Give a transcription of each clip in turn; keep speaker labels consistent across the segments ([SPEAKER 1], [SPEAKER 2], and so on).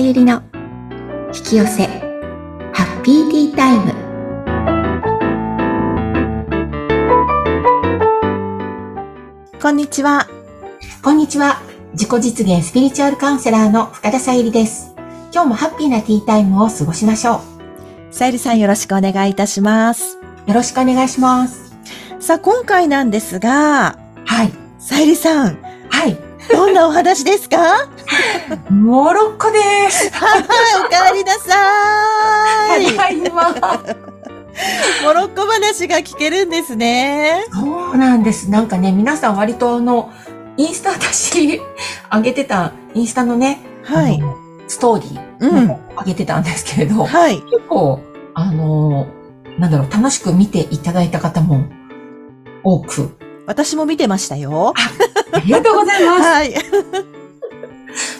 [SPEAKER 1] ゆりの引き寄せハッピーティータイム。
[SPEAKER 2] こんにちは。
[SPEAKER 1] こんにちは。自己実現スピリチュアルカウンセラーの深田さゆりです。今日もハッピーなティータイムを過ごしましょ
[SPEAKER 2] さゆりさんよろしくお願いいたします。
[SPEAKER 1] うよろしくお願いします。
[SPEAKER 2] さあ、今回なんですが、
[SPEAKER 1] はい。
[SPEAKER 2] さゆりさん、
[SPEAKER 1] はい。
[SPEAKER 2] どんなお話ですか？はい、
[SPEAKER 1] モロッコです
[SPEAKER 2] おかえりなさーい。
[SPEAKER 1] ただいま
[SPEAKER 2] モロッコ話が聞けるんですね。
[SPEAKER 1] そうなんです。なんかね、皆さん割とあの、インスタ私、上げてた、インスタのね、
[SPEAKER 2] はい
[SPEAKER 1] ストーリー
[SPEAKER 2] うん。
[SPEAKER 1] の上げてたんですけれど、
[SPEAKER 2] はい。
[SPEAKER 1] 結構、あの、なんだろう、楽しく見ていただいた方も多く、
[SPEAKER 2] 私も見てましたよ。
[SPEAKER 1] ありがとうございま
[SPEAKER 2] はい。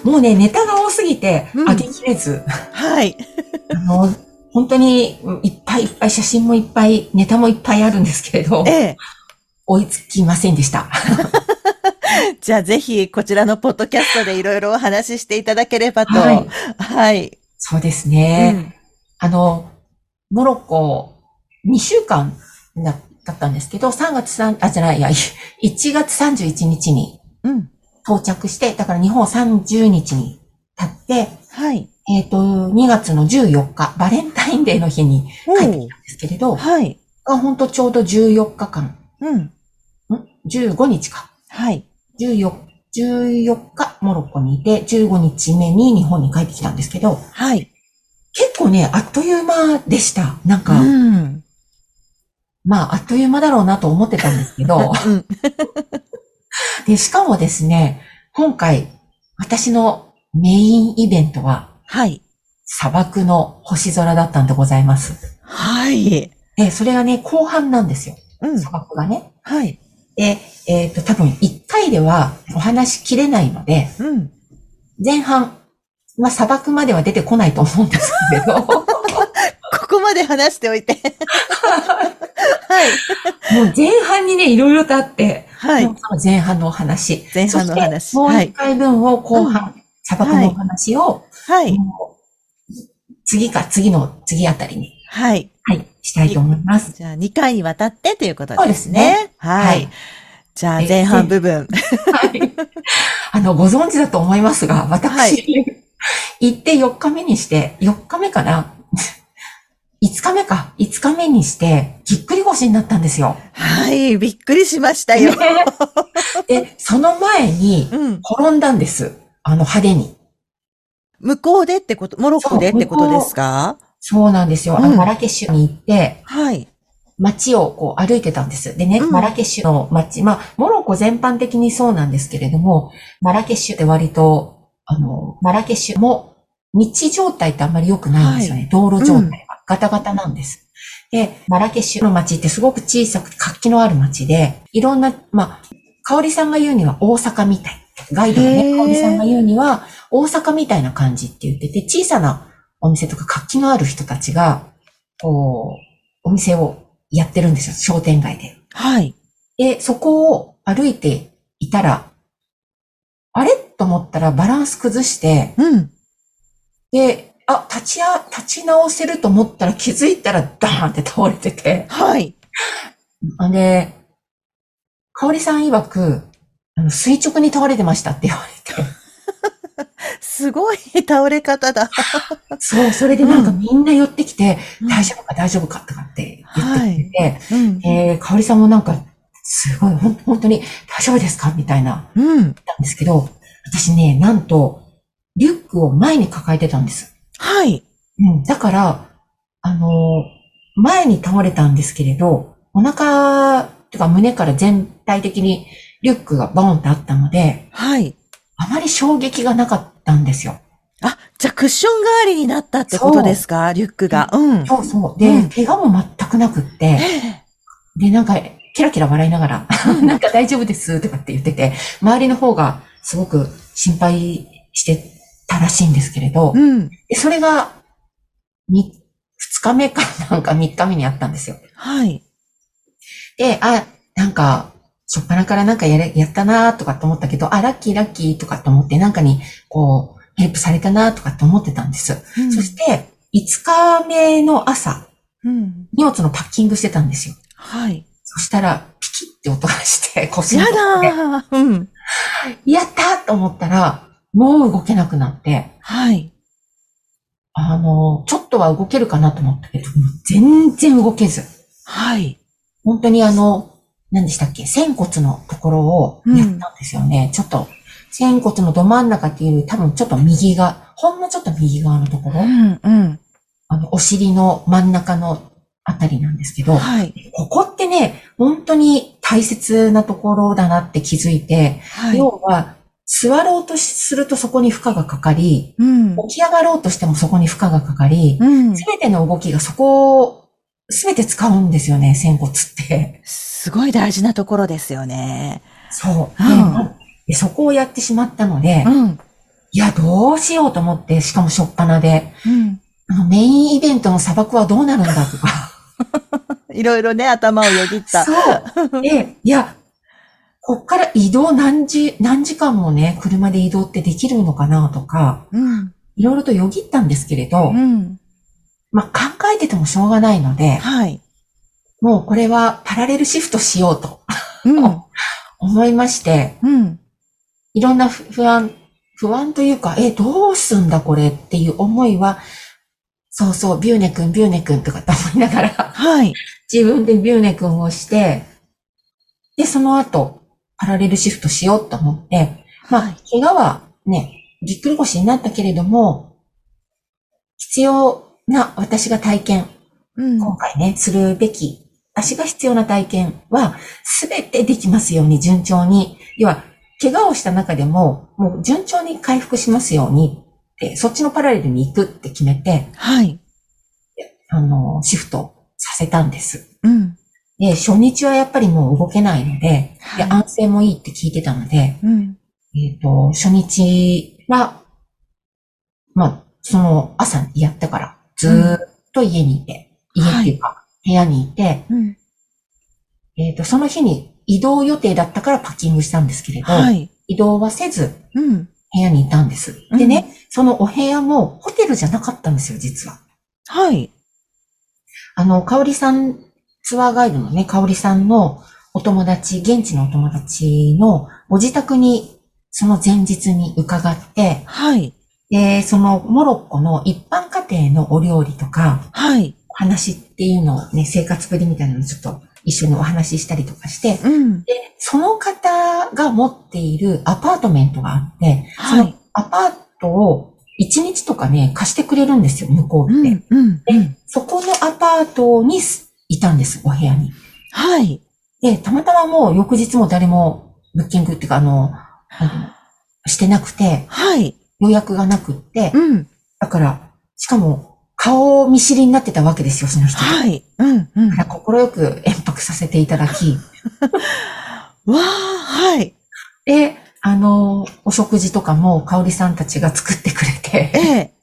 [SPEAKER 1] す。もうね、ネタが多すぎて、
[SPEAKER 2] うん
[SPEAKER 1] 上げきれず、
[SPEAKER 2] はい。
[SPEAKER 1] あの、本当にうんいっぱいいっぱい写真もいっぱい、ネタもいっぱいあるんですけれど
[SPEAKER 2] え、え。
[SPEAKER 1] 追いつきませんでした。
[SPEAKER 2] じゃあぜひ、こちらのポッドキャストでいろいろお話ししていただければと。
[SPEAKER 1] はい
[SPEAKER 2] はい。
[SPEAKER 1] そうです
[SPEAKER 2] う
[SPEAKER 1] ね。
[SPEAKER 2] ん
[SPEAKER 1] あの、モロッコ2週間だだったんですけど、3月3、あ、じゃない、いや、1月31日に
[SPEAKER 2] うん。
[SPEAKER 1] 到着して、だから日本30日に経って、
[SPEAKER 2] はい。
[SPEAKER 1] えっ、と、2月の14日、バレンタインデーの日に帰ってきたんですけれど、
[SPEAKER 2] はい。
[SPEAKER 1] が本当ちょうど14日間、
[SPEAKER 2] うん。
[SPEAKER 1] ん ?15 日か。
[SPEAKER 2] はい。
[SPEAKER 1] 14、14日モロッコにいて、15日目に日本に帰ってきたんですけど、
[SPEAKER 2] はい。
[SPEAKER 1] 結構ね、あっという間でした。なんか、
[SPEAKER 2] うん。
[SPEAKER 1] まあ、あっという間だろうなと思ってたんですけど、
[SPEAKER 2] うん。
[SPEAKER 1] で、しかもですね、今回、私のメインイベントは、
[SPEAKER 2] はい。
[SPEAKER 1] 砂漠の星空だったんでございます。
[SPEAKER 2] はい。
[SPEAKER 1] で、それがね、後半なんですよ。
[SPEAKER 2] うん。
[SPEAKER 1] 砂漠がね。
[SPEAKER 2] はい。
[SPEAKER 1] で、えっ、と、多分1回ではお話しきれないので、
[SPEAKER 2] うん。
[SPEAKER 1] 前半、まあ、砂漠までは出てこないと思うんですけれど、
[SPEAKER 2] ここまで話しておいて。はい。
[SPEAKER 1] もう前半にね、いろいろとあって、
[SPEAKER 2] はい。
[SPEAKER 1] その前半のお話。
[SPEAKER 2] 前半のお話
[SPEAKER 1] もう
[SPEAKER 2] はい
[SPEAKER 1] 1回分を後半、砂漠のお話を、
[SPEAKER 2] はい。
[SPEAKER 1] 次か次の次あたりに、
[SPEAKER 2] はい。
[SPEAKER 1] はい、したいと思います。
[SPEAKER 2] じゃあ、2回にわたってということ
[SPEAKER 1] そう
[SPEAKER 2] で
[SPEAKER 1] ですすね
[SPEAKER 2] ね。は
[SPEAKER 1] はい
[SPEAKER 2] い。じゃあ、前半部分。
[SPEAKER 1] はい。あの、ご存知だと思いますが、私、
[SPEAKER 2] はい
[SPEAKER 1] 行って4日目にして、4日目かな ?5 日目か。5日目にして、ぎっくり腰になったんですよ。
[SPEAKER 2] はい。びっくりしましたよ。
[SPEAKER 1] で、その前に、
[SPEAKER 2] うん。
[SPEAKER 1] 転んだんです。あの、派手に。
[SPEAKER 2] 向こうでってこと、モロッコでってことですか？
[SPEAKER 1] そうなんですよ。あ
[SPEAKER 2] うん
[SPEAKER 1] のマラケシュに行って、
[SPEAKER 2] はい。
[SPEAKER 1] 街をこう歩いてたんです。でね、
[SPEAKER 2] うん
[SPEAKER 1] マラケシュの街、まあ、モロッコ全般的にそうなんですけれども、マラケシュって割と、あの、マラケシュも道状態ってあんまり良くないんですよね。道路状態がガタガタなんです。で、マラケシュの街ってすごく小さくて活気のある街で、いろんな、まあ、香織さんが言うには大阪みたい。ガイドのね、香織さんが言うには大阪みたいな感じって言ってて、小さなお店とか活気のある人たちが、こう、お店をやってるんですよ、商店街で。
[SPEAKER 2] はい。
[SPEAKER 1] で、そこを歩いていたら、あれ？と思ったらバランス崩して、
[SPEAKER 2] うん。
[SPEAKER 1] で、あ、立ちや、立ち直せると思ったら気づいたらダーンって倒れてて。
[SPEAKER 2] はい。
[SPEAKER 1] で、香織さん曰く、あの垂直に倒れてましたって言われて。
[SPEAKER 2] すごい倒れ方だ。
[SPEAKER 1] そう、それでなんか
[SPEAKER 2] うん
[SPEAKER 1] みんな寄ってきて、
[SPEAKER 2] うん
[SPEAKER 1] 大丈夫か大丈夫かとかって言ってくれて、
[SPEAKER 2] うん。
[SPEAKER 1] えー、香織さんもなんか、すごい、ほん本当に大丈夫ですかみたいな、
[SPEAKER 2] うん。
[SPEAKER 1] なんですけど、私ね、なんと、リュックを前に抱えてたんです。
[SPEAKER 2] はい。
[SPEAKER 1] うん。だから、あのー前に倒れたんですけれど、お腹、とか胸から全体的にリュックがボーンってあったので、
[SPEAKER 2] はい。
[SPEAKER 1] あまり衝撃がなかったんですよ。
[SPEAKER 2] あ、じゃあクッション代わりになったってことですか？リュックが。うん。
[SPEAKER 1] そうそう。で、
[SPEAKER 2] うん
[SPEAKER 1] 怪我も全くなくって、
[SPEAKER 2] え
[SPEAKER 1] で、なんか、キラキラ笑いながら、なんか大丈夫ですとかって言ってて、周りの方がすごく心配してたらしいんですけれど
[SPEAKER 2] え、うん。
[SPEAKER 1] でそれが、に、二日目かなんか三日目にあったんですよ。
[SPEAKER 2] はい。
[SPEAKER 1] で、あ、なんか、しょっぱなからなんかやれ、やったなとかと思ったけど、あ、ラッキーラッキーとかと思って、なんかに、こう、ヘルプされたなとかって思ってたんです。
[SPEAKER 2] うん
[SPEAKER 1] そして、5日目の朝、
[SPEAKER 2] うん。
[SPEAKER 1] 荷物のパッキングしてたんですよ。
[SPEAKER 2] はい。
[SPEAKER 1] そしたら、ピキって音がして、腰に
[SPEAKER 2] やだーうん。
[SPEAKER 1] やったと思ったら、もう動けなくなって、
[SPEAKER 2] はい。
[SPEAKER 1] あの、ちょっとは動けるかなと思ったけど、もう全然動けず。
[SPEAKER 2] はい。
[SPEAKER 1] 本当にあの、何でしたっけ仙骨のところをやったんですよね。ちょっと、仙骨のど真ん中っていう、多分ちょっと右が、ほんのちょっと右側のところ、
[SPEAKER 2] うん、うん。
[SPEAKER 1] あの、お尻の真ん中のあたりなんですけど、
[SPEAKER 2] はい。
[SPEAKER 1] ここってね、本当に大切なところだなって気づいて、
[SPEAKER 2] はい。
[SPEAKER 1] 要は、座ろうとするとそこに負荷がかかり、
[SPEAKER 2] うん。
[SPEAKER 1] 起き上がろうとしてもそこに負荷がかかり、
[SPEAKER 2] うん。
[SPEAKER 1] すべての動きがそこを、すべて使うんですよね、仙骨って。
[SPEAKER 2] すごい大事なところですよね。
[SPEAKER 1] そう。
[SPEAKER 2] うん
[SPEAKER 1] でそこをやってしまったので、
[SPEAKER 2] うん。
[SPEAKER 1] いや、どうしようと思って、しかもしょっぱなで、
[SPEAKER 2] うん。
[SPEAKER 1] あのメインイベントの砂漠はどうなるんだとか。
[SPEAKER 2] いろいろね、頭をよぎった。
[SPEAKER 1] そう。で、いや、こっから移動何時、何時間もね、車で移動ってできるのかなとか、
[SPEAKER 2] うん。
[SPEAKER 1] いろいろとよぎったんですけれど、
[SPEAKER 2] うん。
[SPEAKER 1] まあ、考えててもしょうがないので、
[SPEAKER 2] はい。
[SPEAKER 1] もうこれはパラレルシフトしようと
[SPEAKER 2] うん。
[SPEAKER 1] 思いまして、
[SPEAKER 2] うん。
[SPEAKER 1] いろんな不不安、不安というか、え、どうすんだこれっていう思いは、そうそう、ビューネ君、ビューネ君とかって思いながら、
[SPEAKER 2] はい。
[SPEAKER 1] 自分でビューネ君をして、で、その後、パラレルシフトしようと思って、まあ、怪我はね、ぎっくり腰になったけれども、必要な私が体験、
[SPEAKER 2] うん。
[SPEAKER 1] 今回ね、するべき、足が必要な体験は、すべてできますように、順調に。要は、怪我をした中でも、もう順調に回復しますようにって、そっちのパラレルに行くって決めて、
[SPEAKER 2] はい。
[SPEAKER 1] あの、シフトさせたんです。
[SPEAKER 2] うん。
[SPEAKER 1] で、初日はやっぱりもう動けないので、で、
[SPEAKER 2] はい
[SPEAKER 1] 安静もいいって聞いてたので、
[SPEAKER 2] うん。
[SPEAKER 1] えっ、と、初日は、まあ、その朝やったから、ずーっと家にいて、家っていうか、部屋にいて、
[SPEAKER 2] うん。
[SPEAKER 1] えっ、と、その日に移動予定だったからパッキングしたんですけれど、
[SPEAKER 2] はい。
[SPEAKER 1] 移動はせず
[SPEAKER 2] うん。
[SPEAKER 1] 部屋にいたんです。でね、そのお部屋もホテルじゃなかったんですよ、実は。
[SPEAKER 2] はい。
[SPEAKER 1] あの、かおりさん、ツアーガイドのね、かおりさんのお友達、現地のお友達のご自宅にその前日に伺って、
[SPEAKER 2] はい。
[SPEAKER 1] で、そのモロッコの一般家庭のお料理とか、
[SPEAKER 2] はい。
[SPEAKER 1] お話っていうのをね、生活ぶりみたいなのをちょっと一緒にお話ししたりとかして、
[SPEAKER 2] うん。
[SPEAKER 1] で、その方が持っているアパートメントがあって、
[SPEAKER 2] はい
[SPEAKER 1] そのアパートを1日とかね、貸してくれるんですよ、向こうって。
[SPEAKER 2] うん。うん。うん。
[SPEAKER 1] そこのアパートにいたんです、お部屋に。
[SPEAKER 2] はい。
[SPEAKER 1] で、たまたまもう翌日も誰もブッキングっていうか、あの、してなくて、
[SPEAKER 2] はい。
[SPEAKER 1] 予約がなくって、
[SPEAKER 2] うん。
[SPEAKER 1] だから、しかも、顔見知りになってたわけですよ、その人と。
[SPEAKER 2] はい。うん。うん。
[SPEAKER 1] だから心よく延泊させていただき、
[SPEAKER 2] わあ、はい。
[SPEAKER 1] で、あの、お食事とかも、香織さんたちが作ってくれて、
[SPEAKER 2] ええ。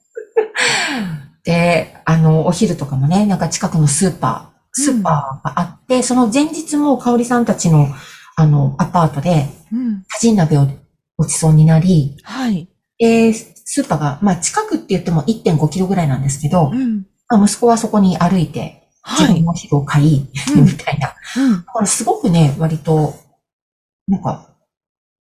[SPEAKER 1] で、あの、お昼とかもね、なんか近くのスーパー、スーパーがあって、その前日も香織さんたちの、あの、アパートで、
[SPEAKER 2] うん。
[SPEAKER 1] タジン鍋をごちそうになり、
[SPEAKER 2] はい。
[SPEAKER 1] で、スーパーが、まあ近くって言っても1.5キロぐらいなんですけど、
[SPEAKER 2] うん。
[SPEAKER 1] まあ息子はそこに歩いて、自
[SPEAKER 2] はい。
[SPEAKER 1] 分のお昼を買い、
[SPEAKER 2] うん
[SPEAKER 1] みたいな。
[SPEAKER 2] うん。
[SPEAKER 1] だからすごくね、割と、なんか、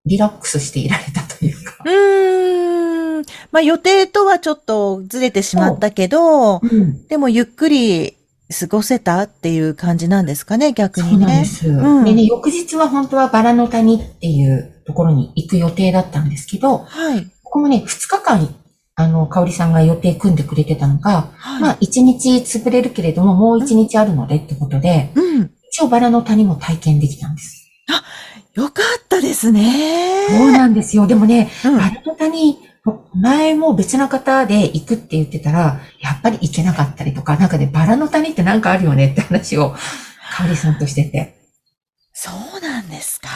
[SPEAKER 1] リラックスしていられたというか。
[SPEAKER 2] うーん。まあ予定とはちょっとずれてしまったけど、
[SPEAKER 1] うん。
[SPEAKER 2] でもゆっくり過ごせたっていう感じなんですかね、逆
[SPEAKER 1] そう
[SPEAKER 2] にね。
[SPEAKER 1] なんです。
[SPEAKER 2] うん
[SPEAKER 1] でね、翌日は本当はバラの谷っていうところに行く予定だったんですけど、
[SPEAKER 2] はい。
[SPEAKER 1] ここもね、2日間、あの、香織さんが予定組んでくれてたのが、
[SPEAKER 2] はい。
[SPEAKER 1] まあ、1日潰れるけれども、もう1日あるのでってことで、
[SPEAKER 2] うん。
[SPEAKER 1] 一応バラの谷も体験できたんです。
[SPEAKER 2] よかったですね。
[SPEAKER 1] そうなんですよ。でもね、
[SPEAKER 2] うん
[SPEAKER 1] バラの谷、前も別な方で行くって言ってたら、やっぱり行けなかったりとか、なんかね、バラの谷ってなんかあるよねって話を、香織さんとしてて。
[SPEAKER 2] そうなんですか？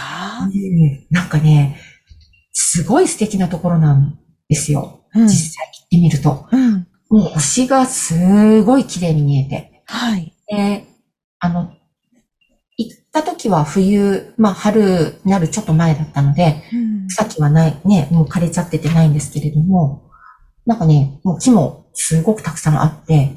[SPEAKER 1] うんなんかね、すごい素敵なところなんですよ。
[SPEAKER 2] うん
[SPEAKER 1] 実。際行ってみると。
[SPEAKER 2] うん。
[SPEAKER 1] もう星がすごい綺麗に見えて。
[SPEAKER 2] はい。
[SPEAKER 1] で、あの、た時は冬、まあ春なるちょっと前だったので、
[SPEAKER 2] うん。
[SPEAKER 1] 草木はない、ね、もう枯れちゃっててないんですけれども、なんかね、もう木もすごくたくさんあって、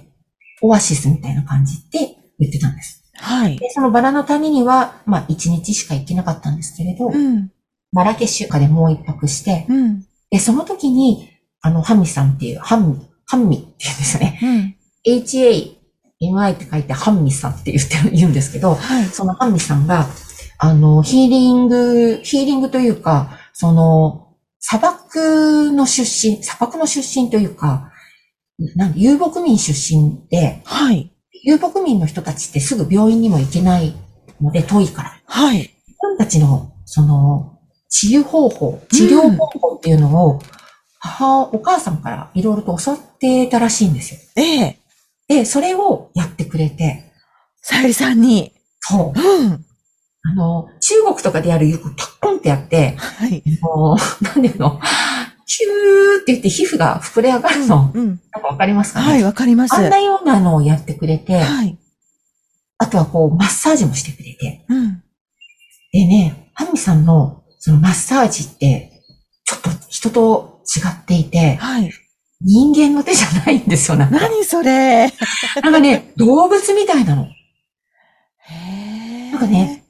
[SPEAKER 1] オアシスみたいな感じって言ってたんです。
[SPEAKER 2] はい。
[SPEAKER 1] で、そのバラの谷には、まあ一日しか行けなかったんですけれど、
[SPEAKER 2] うん。
[SPEAKER 1] マラケシュカでもう一泊して、
[SPEAKER 2] うん。
[SPEAKER 1] で、その時に、あの、ハンミさんっていう、ハンミ、ハンミっていうんですよね。
[SPEAKER 2] うん。
[SPEAKER 1] H-A-M-I って書いてハンミさんって言ってる、言うんですけど、
[SPEAKER 2] はい。
[SPEAKER 1] そのハンミさんが、あの、ヒーリング、ヒーリングというか、その、砂漠の出身、砂漠の出身というか、なん遊牧民出身で、
[SPEAKER 2] はい。
[SPEAKER 1] 遊牧民の人たちってすぐ病院にも行けないので遠いから。
[SPEAKER 2] はい。
[SPEAKER 1] 自分たちの、その、治癒方法、治療方法っていうのを、母、お母さんからいろいろと教わってたらしいんですよ。
[SPEAKER 2] ええ。
[SPEAKER 1] で、それをやってくれて、
[SPEAKER 2] さゆりさんに。
[SPEAKER 1] そう。
[SPEAKER 2] うん。
[SPEAKER 1] あの、中国とかでやるよくタッコンってやって、
[SPEAKER 2] はい。
[SPEAKER 1] もう、なんていうの、キューって言って皮膚が膨れ上がるの、
[SPEAKER 2] うん。
[SPEAKER 1] なんかわかりますかね？
[SPEAKER 2] はい、わかります。
[SPEAKER 1] あんなようなのをやってくれて、
[SPEAKER 2] はい。
[SPEAKER 1] あとはこう、マッサージもしてくれて。
[SPEAKER 2] うん。
[SPEAKER 1] でね、ハンミさんのそのマッサージって、ちょっと人と違っていて、
[SPEAKER 2] はい。
[SPEAKER 1] 人間の手じゃないんですよ、なんか。
[SPEAKER 2] 何それ
[SPEAKER 1] なんかね、動物みたいなの。
[SPEAKER 2] へ
[SPEAKER 1] なんかね、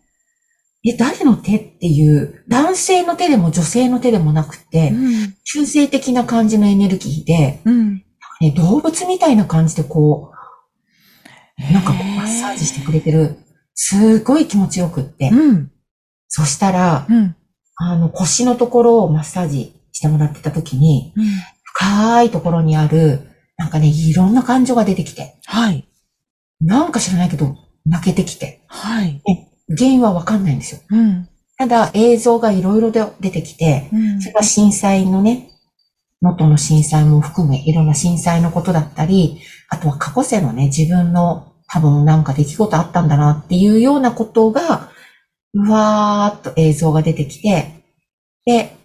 [SPEAKER 1] え、誰の手っていう、男性の手でも女性の手でもなくて、
[SPEAKER 2] うん。
[SPEAKER 1] 中性的な感じのエネルギーで、
[SPEAKER 2] うん。
[SPEAKER 1] ね、動物みたいな感じでこう、なんかこうマッサージしてくれてる。すごい気持ちよくって。
[SPEAKER 2] うん。
[SPEAKER 1] そしたら、
[SPEAKER 2] うん。
[SPEAKER 1] あの腰のところをマッサージしてもらってた時に、
[SPEAKER 2] うん。
[SPEAKER 1] 深いところにある、なんかね、いろんな感情が出てきて、
[SPEAKER 2] はい。
[SPEAKER 1] なんか知らないけど、泣けてきて、
[SPEAKER 2] はい。
[SPEAKER 1] 原因はわかんないんですよ。
[SPEAKER 2] うん。
[SPEAKER 1] ただ映像がいろいろで出てきて、
[SPEAKER 2] うん
[SPEAKER 1] それが震災のね、能登の震災も含め、いろんな震災のことだったり、あとは過去世のね、自分の多分なんか出来事あったんだなっていうようなことが、うわーっと映像が出てきて、で、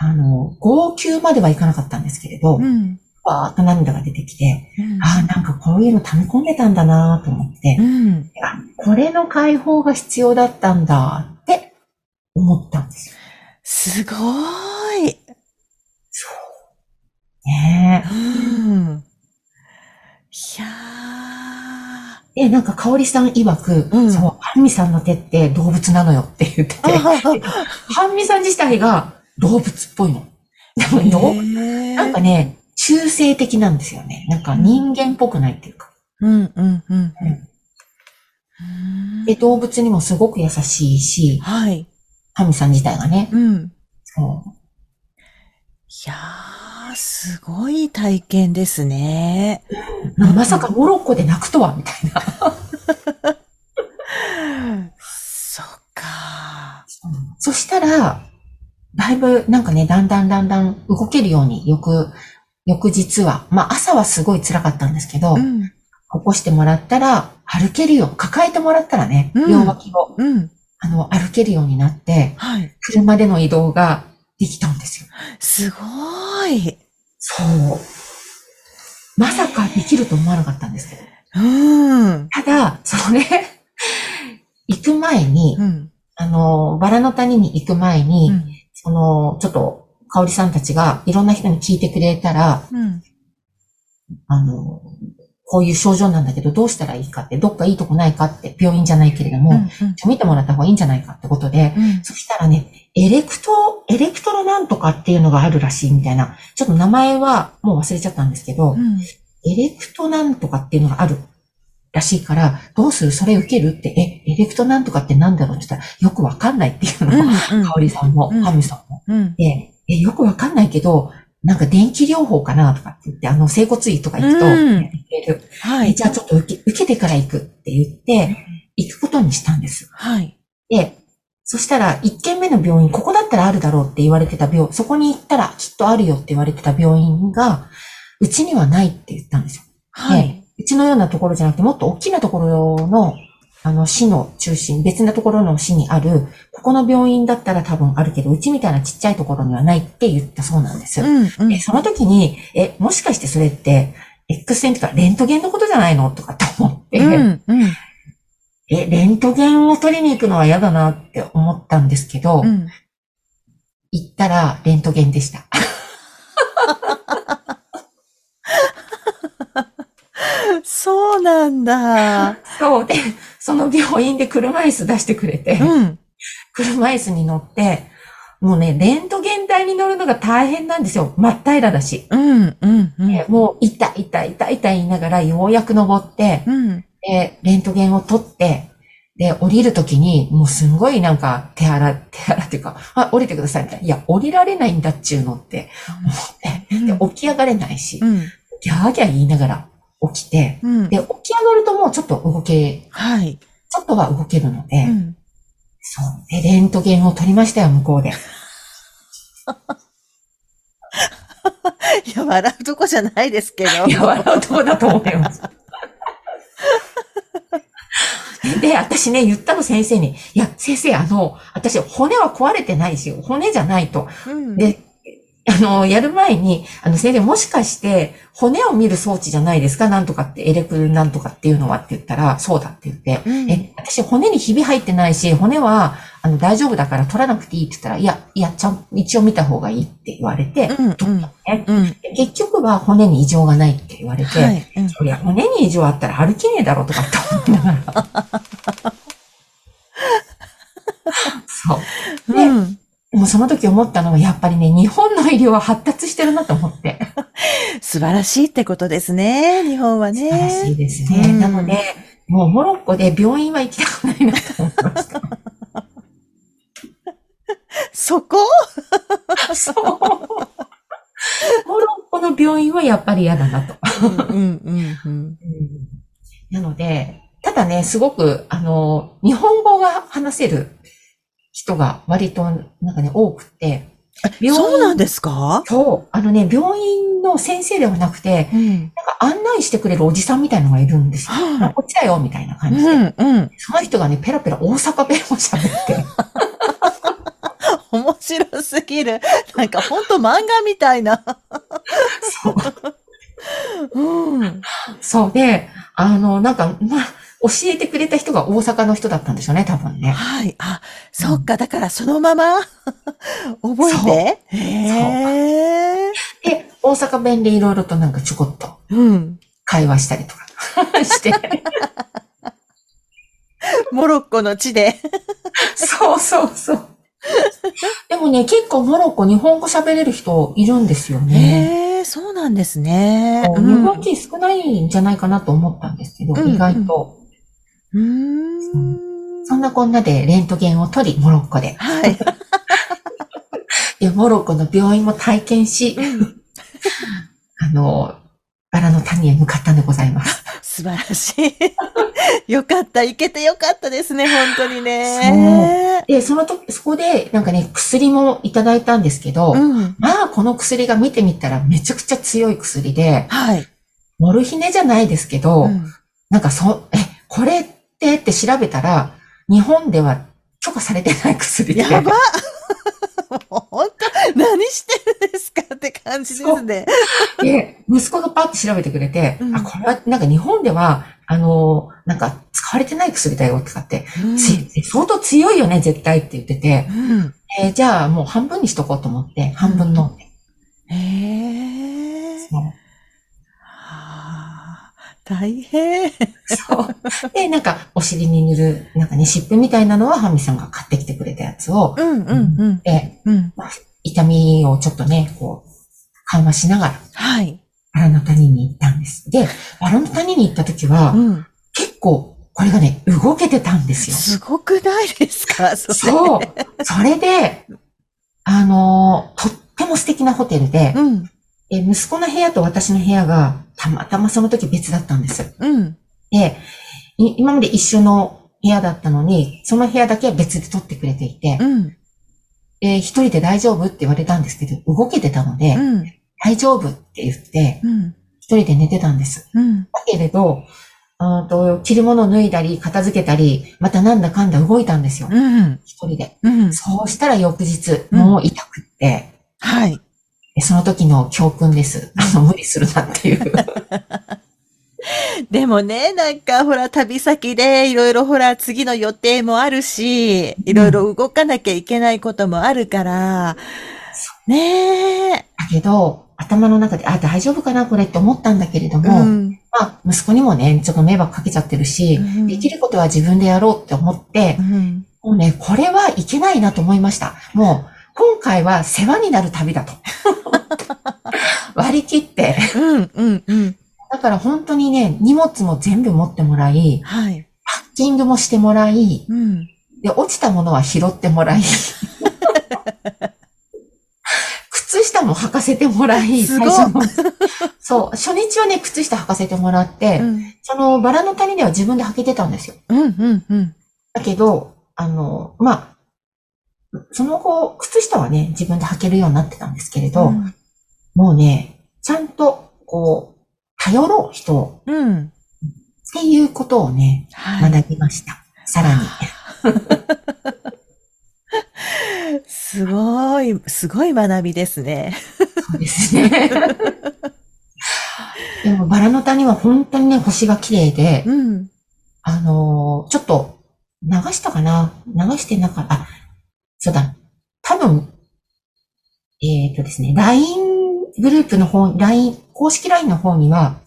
[SPEAKER 1] あの、号泣まではいかなかったんですけれど、
[SPEAKER 2] うん。
[SPEAKER 1] わーっと涙が出てきて、
[SPEAKER 2] うん
[SPEAKER 1] ああ、なんかこういうの溜め込んでたんだなと思って
[SPEAKER 2] う、ん。
[SPEAKER 1] あ、これの解放が必要だったんだって思ったんですよ。
[SPEAKER 2] すごーい。
[SPEAKER 1] ね
[SPEAKER 2] うん。いや
[SPEAKER 1] え。で、なんか、香織さん曰く、
[SPEAKER 2] うん
[SPEAKER 1] そう、ハンミさんの手って動物なのよって言ってて、
[SPEAKER 2] ー。
[SPEAKER 1] ハンミさん自体が動物っぽいの。
[SPEAKER 2] な
[SPEAKER 1] なんかね、中性的なんですよね。なんか人間っぽくないっていうか。
[SPEAKER 2] うん、うん、うん。
[SPEAKER 1] で、動物にもすごく優しいし、
[SPEAKER 2] はい。
[SPEAKER 1] ハンミさん自体がね。
[SPEAKER 2] うん。
[SPEAKER 1] そう
[SPEAKER 2] いやー、すごい体験ですね。
[SPEAKER 1] まあまさかモロッコで泣くとは、みたいな。
[SPEAKER 2] そっか。
[SPEAKER 1] そしたら、だいぶなんかね、だんだんだんだん動けるように、翌、翌日は、まあ朝はすごい辛かったんですけど、
[SPEAKER 2] うん。
[SPEAKER 1] 起こしてもらったら、歩けるよ、抱えてもらったらね、
[SPEAKER 2] うん
[SPEAKER 1] 両脇を、
[SPEAKER 2] うん。
[SPEAKER 1] あの、歩けるようになって、
[SPEAKER 2] はい。
[SPEAKER 1] 車での移動ができたんですよ。
[SPEAKER 2] すごい。
[SPEAKER 1] そう。まさかできると思わなかったんですけど。
[SPEAKER 2] うん。
[SPEAKER 1] ただ、それ、行く前に、
[SPEAKER 2] うん。
[SPEAKER 1] あの、バラの谷に行く前に、
[SPEAKER 2] うん。
[SPEAKER 1] その、ちょっと、香織さんたちがいろんな人に聞いてくれたら、
[SPEAKER 2] うん。
[SPEAKER 1] あの、こういう症状なんだけど、どうしたらいいかって、どっかいいとこないかって、病院じゃないけれども、
[SPEAKER 2] うん。
[SPEAKER 1] ちょ見てもらった方がいいんじゃないかってことで、
[SPEAKER 2] うん。
[SPEAKER 1] そしたらね、エレクト、エレクトロなんとかっていうのがあるらしいみたいな、ちょっと名前はもう忘れちゃったんですけど、
[SPEAKER 2] うん。
[SPEAKER 1] エレクトなんとかっていうのがあるらしいから、どうする？それ受ける？って、え、エレクトなんとかってなんだろうって言ったら、よくわかんないっていうのを、香織さんも、
[SPEAKER 2] うん
[SPEAKER 1] ハミさんも。
[SPEAKER 2] うん。
[SPEAKER 1] で、え、よくわかんないけど、なんか電気療法かなとかって言って、あの、整骨院とか行くと、
[SPEAKER 2] うん
[SPEAKER 1] やってくれる。
[SPEAKER 2] はい。
[SPEAKER 1] えじゃあちょっと受け受けてから行くって言って、行くことにしたんです。
[SPEAKER 2] はい。
[SPEAKER 1] で、そしたら、一軒目の病院、ここだったらあるだろうって言われてた病、そこに行ったらきっとあるよって言われてた病院が、うちにはないって言ったんですよ。
[SPEAKER 2] はい。
[SPEAKER 1] でうちのようなところじゃなくて、もっと大きなところの、あの、市の中心、別なところの市にある、ここの病院だったら多分あるけど、うちみたいなちっちゃいところにはないって言ったそうなんです。
[SPEAKER 2] うん。うん
[SPEAKER 1] で、その時に、え、もしかしてそれって、X 線とかレントゲンのことじゃないのとかって思って、
[SPEAKER 2] うん。うん。
[SPEAKER 1] え、レントゲンを取りに行くのは嫌だなって思ったんですけど、
[SPEAKER 2] うん。
[SPEAKER 1] 行ったらレントゲンでした。
[SPEAKER 2] そうなんだ。
[SPEAKER 1] そうで、その病院で車椅子出してくれて、
[SPEAKER 2] うん。
[SPEAKER 1] 車椅子に乗って、もうね、レントゲン台に乗るのが大変なんですよ。真っ平らだし。
[SPEAKER 2] うん、うん、うん。
[SPEAKER 1] でもう、痛い痛い痛い痛い言いながらようやく登って、
[SPEAKER 2] うん。
[SPEAKER 1] で、レントゲンを取って、で、降りるときに、もうすんごいなんか、手洗、手洗っていうか、あ、降りてくださいみたいな。いや、降りられないんだっちゅうのって思って、で、起き上がれないし
[SPEAKER 2] う、ん。
[SPEAKER 1] ギャーギャー言いながら起きて、
[SPEAKER 2] うん。
[SPEAKER 1] で、起き上がるともうちょっと動け、
[SPEAKER 2] はい。
[SPEAKER 1] ちょっとは動けるので、
[SPEAKER 2] うん。
[SPEAKER 1] そう。で、レントゲンを取りましたよ、向こうで。
[SPEAKER 2] いや、笑うとこじゃないですけど。
[SPEAKER 1] いや、笑うとこだと思います。で、私ね、言ったの先生に、いや、先生、あの、私、骨は壊れてないし、骨じゃないと。
[SPEAKER 2] うん。
[SPEAKER 1] で、あの、やる前に、あの、先生、もしかして、骨を見る装置じゃないですか？なんとかって、エレクなんとかっていうのはって言ったら、そうだって言って、
[SPEAKER 2] うん
[SPEAKER 1] え、私、骨にひび入ってないし、骨は、あの、大丈夫だから取らなくていいって言ったら、いや、いや、ちゃん、一応見た方がいいって言われて、
[SPEAKER 2] うん、うん
[SPEAKER 1] 取ったの。ね。
[SPEAKER 2] うん。
[SPEAKER 1] で結局は骨に異常がないって言われて、
[SPEAKER 2] はい。うん
[SPEAKER 1] そりゃ骨に異常あったら歩けねえだろうとかって思いながら。そう。で、
[SPEAKER 2] うん。
[SPEAKER 1] もうその時思ったのは、やっぱりね、日本の医療は発達してるなと思って。
[SPEAKER 2] 素晴らしいってことですね。日本はね。
[SPEAKER 1] 素晴らしいですね。
[SPEAKER 2] うん
[SPEAKER 1] なので、もうモロッコで病院は行きたくないなと思いました。
[SPEAKER 2] そこ？
[SPEAKER 1] そう。モロッコの病院はやっぱり嫌だなと。なので、ただね、すごく、あの、日本語が話せる人が割と、なんかね、多くて、
[SPEAKER 2] そうなんですか？
[SPEAKER 1] そう、あのね、病院の先生ではなくて、
[SPEAKER 2] うん。
[SPEAKER 1] なんか案内してくれるおじさんみたいのがいるんですよ。
[SPEAKER 2] は
[SPEAKER 1] あこっちだよ、みたいな感じで。
[SPEAKER 2] うん、うん。
[SPEAKER 1] その人がね、ペラペラ大阪弁を喋って、
[SPEAKER 2] 面白すぎる。なんかほんと漫画みたいな。
[SPEAKER 1] そう。
[SPEAKER 2] うん。
[SPEAKER 1] そうで、あの、なんか、まあ、教えてくれた人が大阪の人だったんでしょうね、多分ね。
[SPEAKER 2] はい。あ、そっか。だからそのまま 覚えて。へえ。
[SPEAKER 1] で、大阪弁でいろいろとなんかちょこっと
[SPEAKER 2] うん。
[SPEAKER 1] 会話したりとか して。
[SPEAKER 2] モロッコの地で。
[SPEAKER 1] そうそうそう。でもね、結構モロッコ日本語喋れる人いるんですよね。
[SPEAKER 2] へえ、そうなんですね。
[SPEAKER 1] そう日本人少ないんじゃないかなと思ったんですけど、
[SPEAKER 2] うん
[SPEAKER 1] 意外と。
[SPEAKER 2] うーん。
[SPEAKER 1] そんなこんなでレントゲンを取り、モロッコで。
[SPEAKER 2] はい。
[SPEAKER 1] で、モロッコの病院も体験し、あの、バラの谷へ向かったんでございます。
[SPEAKER 2] 素晴らしい。よかった。行けてよかったですね。本当にね。
[SPEAKER 1] で、その時、そこで、なんかね、薬もいただいたんですけど、
[SPEAKER 2] うん。
[SPEAKER 1] まあ、この薬が見てみたらめちゃくちゃ強い薬で、
[SPEAKER 2] はい。
[SPEAKER 1] モルヒネじゃないですけど、
[SPEAKER 2] うん
[SPEAKER 1] なんかそ、え、これってって調べたら、日本では許可されてない薬で。
[SPEAKER 2] やば 本当？何してるんですかって感じですね。
[SPEAKER 1] で、息子がパッて調べてくれて、
[SPEAKER 2] うん
[SPEAKER 1] あ、これはなんか日本では、あの、なんか使われてない薬だよとかって、
[SPEAKER 2] うん
[SPEAKER 1] つ相当強いよね、絶対って言ってて、
[SPEAKER 2] うん
[SPEAKER 1] えーじゃあもう半分にしとこうと思って、半分飲んで。
[SPEAKER 2] へえ。大変。
[SPEAKER 1] そう。で、なんか、お尻に塗る、なんかね、湿布みたいなのは、ハミさんが買ってきてくれたやつを、
[SPEAKER 2] うんうんうん。
[SPEAKER 1] で、
[SPEAKER 2] うん。
[SPEAKER 1] まあ、痛みをちょっとね、こう、緩和しながら、
[SPEAKER 2] はい。
[SPEAKER 1] バラの谷に行ったんです。で、バラの谷に行った時は、
[SPEAKER 2] うん。
[SPEAKER 1] 結構、これがね、動けてたんですよ。
[SPEAKER 2] すごくないですか？それ
[SPEAKER 1] そう。それで、あのーとっても素敵なホテルで、
[SPEAKER 2] うん。
[SPEAKER 1] え息子の部屋と私の部屋が、たまたまその時別だったんです。
[SPEAKER 2] うん。
[SPEAKER 1] で、い今まで一緒の部屋だったのに、その部屋だけは別で取ってくれていて、
[SPEAKER 2] うん。
[SPEAKER 1] えー一人で大丈夫って言われたんですけど、動けてたので、
[SPEAKER 2] うん。
[SPEAKER 1] 大丈夫って言って、
[SPEAKER 2] うん。
[SPEAKER 1] 一人で寝てたんです。
[SPEAKER 2] うん。
[SPEAKER 1] だけれど、あーと着るものを脱いだり、片付けたり、またなんだかんだ動いたんですよ。
[SPEAKER 2] うん。
[SPEAKER 1] 一人で。
[SPEAKER 2] うん。
[SPEAKER 1] そうしたら翌日、
[SPEAKER 2] うん
[SPEAKER 1] もう痛くって、
[SPEAKER 2] はい。
[SPEAKER 1] でその時の教訓です。あの、無理するなっていう。
[SPEAKER 2] でもね、なんかほら旅先でいろいろほら次の予定もあるし、いろいろ動かなきゃいけないこともあるから、ねえ。
[SPEAKER 1] だけど、頭の中で、あ、大丈夫かなこれって思ったんだけれども、
[SPEAKER 2] うん。
[SPEAKER 1] まあ、息子にもね、ちょっと迷惑かけちゃってるし、
[SPEAKER 2] うん
[SPEAKER 1] できることは自分でやろうって思って
[SPEAKER 2] う、ん。
[SPEAKER 1] もうね、これはいけないなと思いました。もう、今回は世話になる旅だと。割り切って。
[SPEAKER 2] うん、うん、うん。
[SPEAKER 1] だから本当にね、荷物も全部持ってもらい、
[SPEAKER 2] はい。
[SPEAKER 1] パッキングもしてもらい、
[SPEAKER 2] うん。
[SPEAKER 1] で、落ちたものは拾ってもらい、靴下も履かせてもらい、
[SPEAKER 2] すごい。
[SPEAKER 1] そう、初日はね、靴下履かせてもらって、
[SPEAKER 2] うん、
[SPEAKER 1] そのバラの谷では自分で履けてたんですよ。
[SPEAKER 2] うん、うん、うん。
[SPEAKER 1] だけど、あの、まあ、その後、靴下はね、自分で履けるようになってたんですけれど、
[SPEAKER 2] うん
[SPEAKER 1] もうね、ちゃんと、こう、頼ろう人を
[SPEAKER 2] うん。
[SPEAKER 1] っていうことをね、
[SPEAKER 2] はい。
[SPEAKER 1] 学びました。さらに。
[SPEAKER 2] すごい、すごい学びですね。
[SPEAKER 1] そうですね。でも、バラの谷は本当にね、星が綺麗で、
[SPEAKER 2] うん。
[SPEAKER 1] あのーちょっと、流したかな？流してなかった。あ、そうだ。多分、えっ、とですね、LINE グループの方、LINE、公式 LINE の方には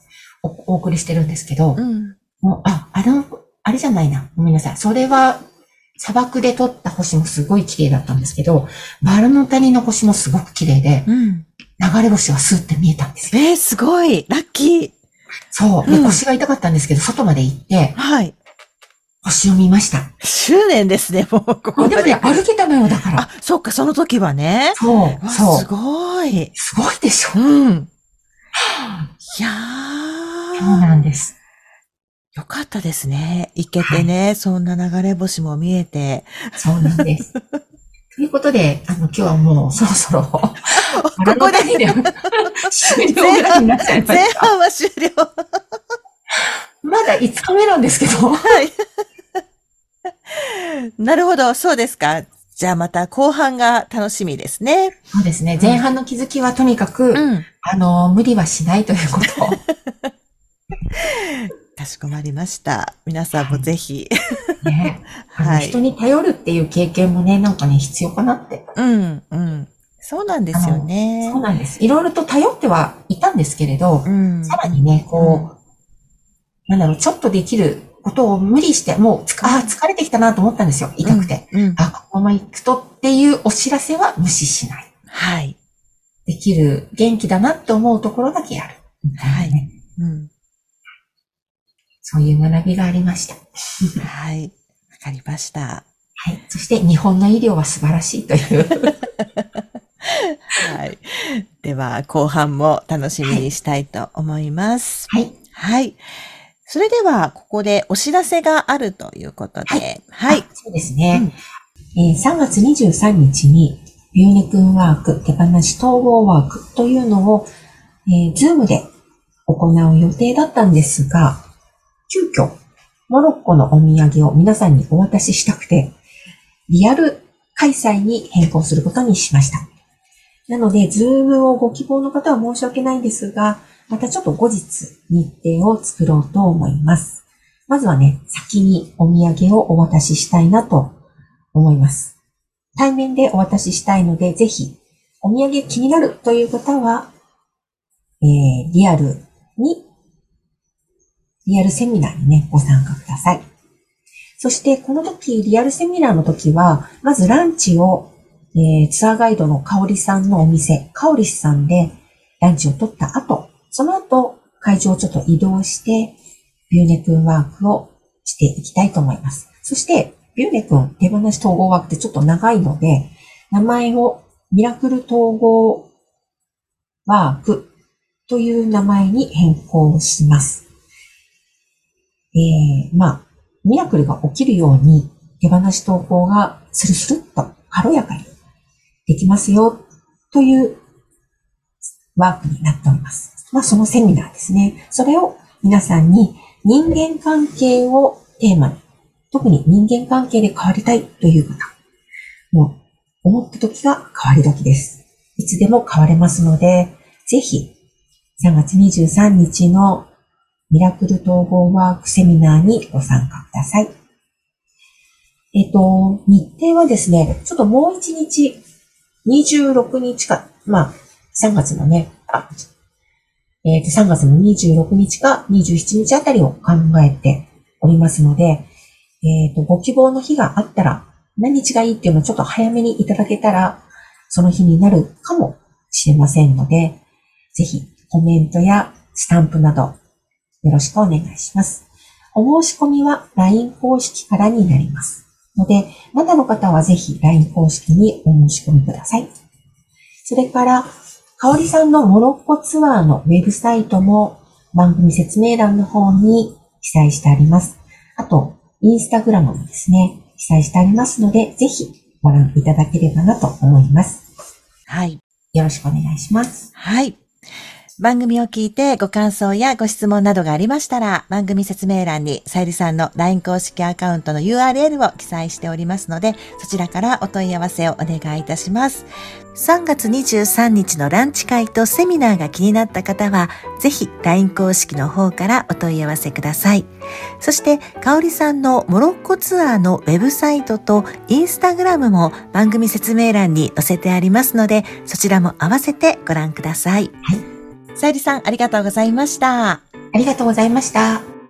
[SPEAKER 1] おお送りしてるんですけど、
[SPEAKER 2] うん。
[SPEAKER 1] もう、あ、あの、あれじゃないな。ごめんなさい。それは、砂漠で撮った星もすごい綺麗だったんですけど、バラの谷の星もすごく綺麗で、
[SPEAKER 2] うん。
[SPEAKER 1] 流れ星はスーって見えたんですよ。
[SPEAKER 2] えー、すごい。ラッキー。
[SPEAKER 1] そう。で、
[SPEAKER 2] うん
[SPEAKER 1] 腰が痛かったんですけど、外まで行って、
[SPEAKER 2] はい。
[SPEAKER 1] 星を見ました。
[SPEAKER 2] 執念ですね、もう、ここまで。
[SPEAKER 1] でもね、歩けたのよ、だから。
[SPEAKER 2] あ、そっか、その時はね。
[SPEAKER 1] そう、そう。
[SPEAKER 2] ごい。
[SPEAKER 1] すごいでしょ。
[SPEAKER 2] うん。いや
[SPEAKER 1] そう
[SPEAKER 2] ー。
[SPEAKER 1] なんです。
[SPEAKER 2] よかったですね。行けてね、そんな流れ星も見えて。
[SPEAKER 1] そうなんです。ということで、あの、今日はもうそろそろ、こ
[SPEAKER 2] こで
[SPEAKER 1] で終了ぐらいになっちゃいま
[SPEAKER 2] 前
[SPEAKER 1] した。
[SPEAKER 2] 半は終了。
[SPEAKER 1] まだ5日目なんですけど。
[SPEAKER 2] はい。なるほど、そうですか。じゃあまた後半が楽しみですね。
[SPEAKER 1] そうですね。前半の気づきはとにかく、
[SPEAKER 2] うん。
[SPEAKER 1] あの、無理はしないということを。
[SPEAKER 2] かしこまりました。皆さんもぜひ。はい
[SPEAKER 1] 人に頼るっていう経験もね、なんかね、必要かなって。
[SPEAKER 2] うん、うん。そうなんですよね
[SPEAKER 1] そう。なんです。いろいろと頼ってはいたんですけれど、
[SPEAKER 2] うん。
[SPEAKER 1] さらにね、こう、なんだろう、ちょっとできることを無理して、もうあー疲れてきたなと思ったんですよ。痛くて。
[SPEAKER 2] うん。うん。
[SPEAKER 1] あ、このまま行くとっていうお知らせは無視しない。
[SPEAKER 2] はい。
[SPEAKER 1] できる、元気だなって思うところだけやる。みたい
[SPEAKER 2] うん。
[SPEAKER 1] そういう学びがありました。
[SPEAKER 2] はい。わかりました。
[SPEAKER 1] はい。そして日本の医療は素晴らしいという。
[SPEAKER 2] はい。では、後半も楽しみにしたいと思います。
[SPEAKER 1] はい。
[SPEAKER 2] はい。それでは、ここでお知らせがあるということで、はい。
[SPEAKER 1] あそうですね。えー3月23日に、ビューネくんワーク、手放し統合ワークというのを、えー、 Zoom で行う予定だったんですが、急遽、モロッコのお土産を皆さんにお渡ししたくて、リアル開催に変更することにしました。なので、 Zoom をご希望の方は申し訳ないんですが、またちょっと後日日程を作ろうと思います。まずはね、先にお土産をお渡ししたいなと思います。対面でお渡ししたいので、ぜひ、お土産気になるという方は、えー、リアルに、リアルセミナーにね、ご参加ください。そして、この時、リアルセミナーの時は、まずランチを、えー、ツアーガイドの香里さんのお店、香里さんでランチを取った後、その後、会場をちょっと移動して、ビューネ君ワークをしていきたいと思います。そして、ビューネ君手放し統合ワークってちょっと長いので、名前をミラクル統合ワークという名前に変更します。えー、まあ、ミラクルが起きるように手放し統合がスルスルっと軽やかにできますよというワークになっております。まあ、そのセミナーですね。それを皆さんに人間関係をテーマに、特に人間関係で変わりたいという方、もう思った時が変わり時です。いつでも変われますので、ぜひ3月23日のミラクル統合ワークセミナーにご参加ください。えっと、日程はですね、ちょっともう一日、26日か、まあ、3月のね、あ、えっ、と、3月の26日か27日あたりを考えておりますので、えっ、と、ご希望の日があったら、何日がいいっていうのをちょっと早めにいただけたら、その日になるかもしれませんので、ぜひコメントやスタンプなどよろしくお願いします。お申し込みは LINE 公式からになります。ので、まだの方はぜひ LINE 公式にお申し込みください。それから、かおりさんのモロッコツアーのウェブサイトも番組説明欄の方に記載してあります。あと、インスタグラムもですね、記載してありますので、ぜひご覧いただければなと思います。
[SPEAKER 2] はい。
[SPEAKER 1] よろしくお願いします。
[SPEAKER 2] はい。番組を聞いてご感想やご質問などがありましたら、番組説明欄にさゆりさんの LINE 公式アカウントの URL を記載しておりますので、そちらからお問い合わせをお願いいたします。3月23日のランチ会とセミナーが気になった方は、ぜひ LINE 公式の方からお問い合わせください。そして、かおりさんのモロッコツアーのウェブサイトとインスタグラムも番組説明欄に載せてありますので、そちらも合わせてご覧ください。
[SPEAKER 1] はい。
[SPEAKER 2] さゆりさん、ありがとうございました。
[SPEAKER 1] ありがとうございました。